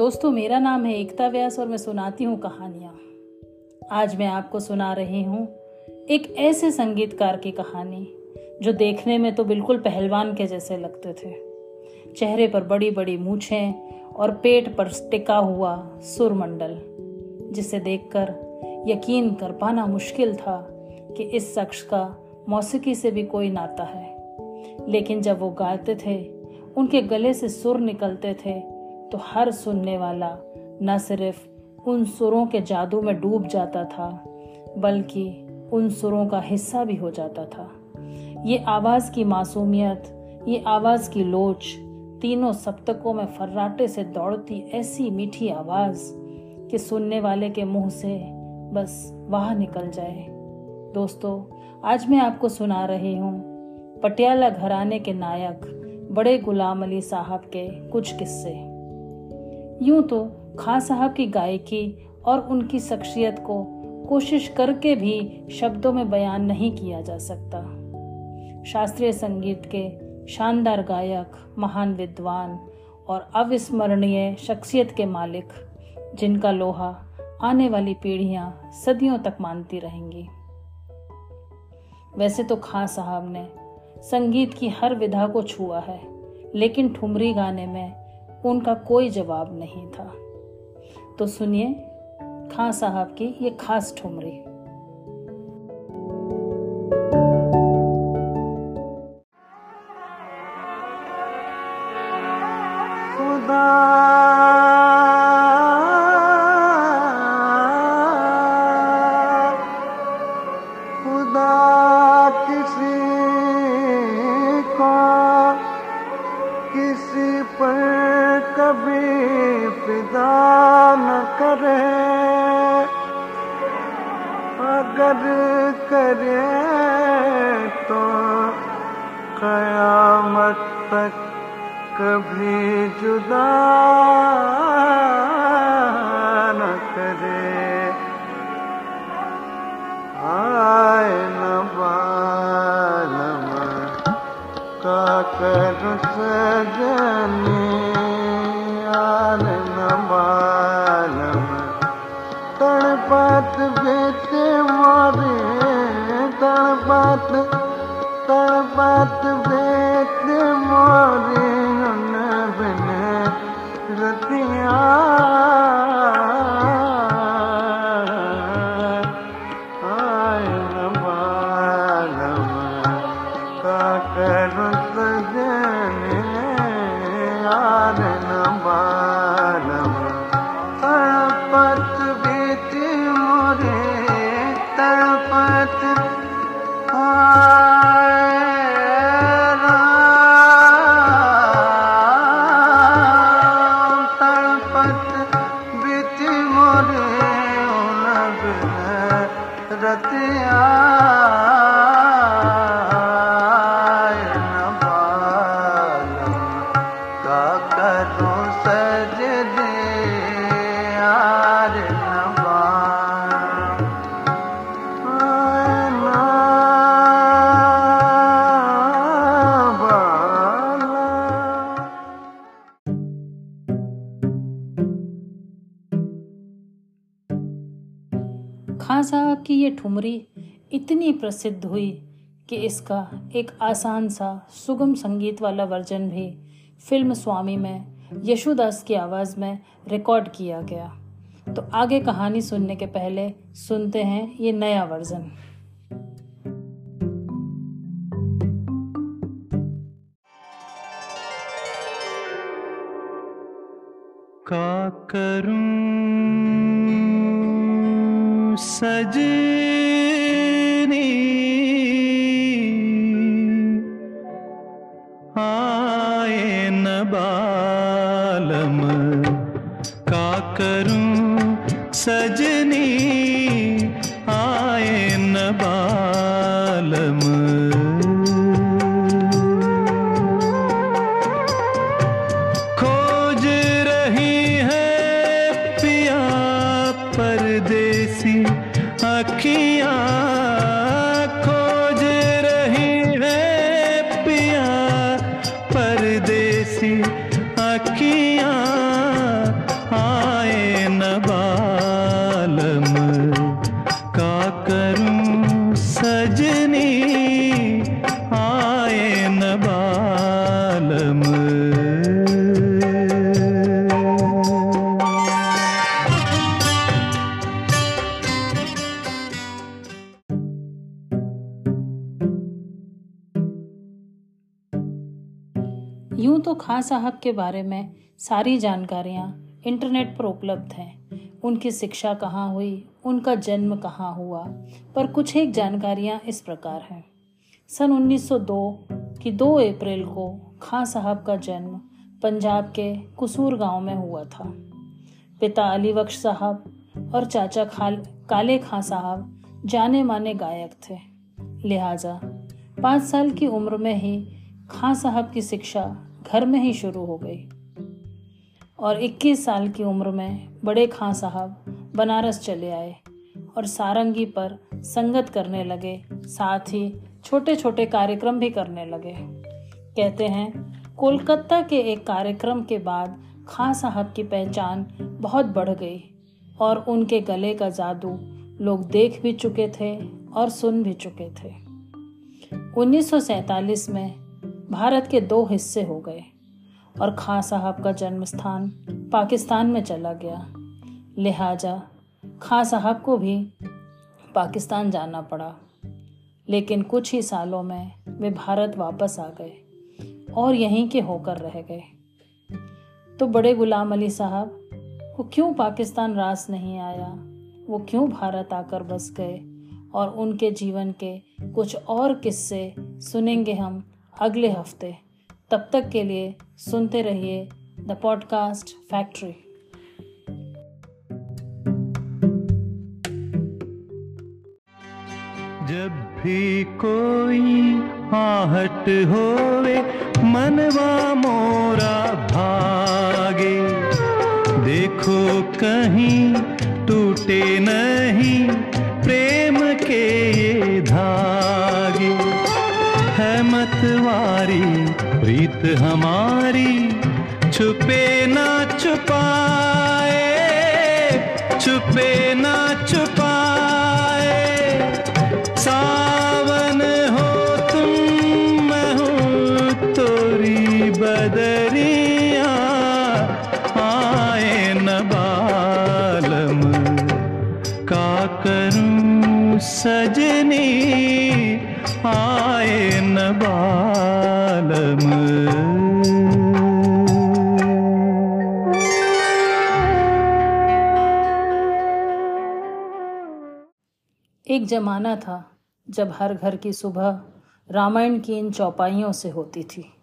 दोस्तों, मेरा नाम है एकता व्यास और मैं सुनाती हूँ कहानियाँ। आज मैं आपको सुना रही हूँ एक ऐसे संगीतकार की कहानी, जो देखने में तो बिल्कुल पहलवान के जैसे लगते थे। चेहरे पर बड़ी बड़ी मूछें और पेट पर टिका हुआ सुरमंडल, जिसे देखकर यकीन कर पाना मुश्किल था कि इस शख्स का मौसीकी से भी कोई नाता है। लेकिन जब वो गाते थे, उनके गले से सुर निकलते थे तो हर सुनने वाला न सिर्फ़ उन सुरों के जादू में डूब जाता था, बल्कि उन सुरों का हिस्सा भी हो जाता था। ये आवाज़ की मासूमियत, ये आवाज़ की लोच तीनों सप्तकों में फर्राटे से दौड़ती ऐसी मीठी आवाज़ कि सुनने वाले के मुँह से बस वाह निकल जाए। दोस्तों, आज मैं आपको सुना रही हूँ पटियाला घराने के नायक बड़े गुलाम अली साहब के कुछ किस्से। यूँ तो खां साहब की गायकी और उनकी शख्सियत को कोशिश करके भी शब्दों में बयान नहीं किया जा सकता। शास्त्रीय संगीत के शानदार गायक, महान विद्वान और अविस्मरणीय शख्सियत के मालिक, जिनका लोहा आने वाली पीढ़ियाँ सदियों तक मानती रहेंगी। वैसे तो खां साहब ने संगीत की हर विधा को छुआ है, लेकिन ठुमरी गाने में उनका कोई जवाब नहीं था। तो सुनिए खां साहब की ये खास ठुमरी। अगर करे तो कयामत तक कभी जुदा तड़पत बेटे मोरे तड़पत तड़पत बेटे मोरे उन बिन रतिया आय न बालम का करू Ah. खां साहब की ये ठुमरी इतनी प्रसिद्ध हुई कि इसका एक आसान सा सुगम संगीत वाला वर्जन भी फ़िल्म स्वामी में, यशुदास की आवाज़ में रिकॉर्ड किया गया। तो आगे कहानी सुनने के पहले सुनते हैं ये नया वर्जन। का करूँ? सजनी खुशियाँ खोज रही है पिया परदेसी अखियाँ आए नबालम का करूँ सजे यूँ तो खां साहब के बारे में सारी जानकारियाँ इंटरनेट पर उपलब्ध हैं। उनकी शिक्षा कहाँ हुई? उनका जन्म कहाँ हुआ? पर कुछ एक जानकारियाँ इस प्रकार हैं। सन 1902 की 2 अप्रैल को खां साहब का जन्म पंजाब के कुसूर गाँव में हुआ था। पिता अली बख्श साहब और चाचा खाल, काले खां साहब जाने माने गायक थे। लिहाजा पाँच साल की उम्र में ही खां साहब की शिक्षा घर में ही शुरू हो गई। और 21 साल की उम्र में बड़े खां साहब बनारस चले आए और सारंगी पर संगत करने लगे, साथ ही छोटे छोटे कार्यक्रम भी करने लगे। कहते हैं, कोलकाता के एक कार्यक्रम के बाद खां साहब की पहचान बहुत बढ़ गई और उनके गले का जादू लोग देख भी चुके थे और सुन भी चुके थे। 1947 में भारत के दो हिस्से हो गए और खां साहब का जन्म स्थान पाकिस्तान में चला गया। लिहाजा खां साहब को भी पाकिस्तान जाना पड़ा। लेकिन कुछ ही सालों में वे भारत वापस आ गए और यहीं के होकर रह गए। तो बड़े गुलाम अली साहब, वो क्यों पाकिस्तान रास नहीं आया? वो क्यों भारत आकर बस गए? और उनके जीवन के कुछ और किस्से सुनेंगे हम अगले हफ़्ते। तब तक के लिए सुनते रहिए द पॉडकास्ट फैक्ट्री। जब भी कोई आहट होवे, मनवा मोरा भागे। देखो कहीं टूटे नहीं, प्रेम के ये मतवारी प्रीत हमारी, छुपे ना छुपाए, छुपे ना छुपाए। सावन हो तुम, मैं हूँ तोरी बदरिया, आए न बालम, का करूँ सजनी बालम एक जमाना था जब हर घर की सुबह रामायण की इन चौपाइयों से होती थी।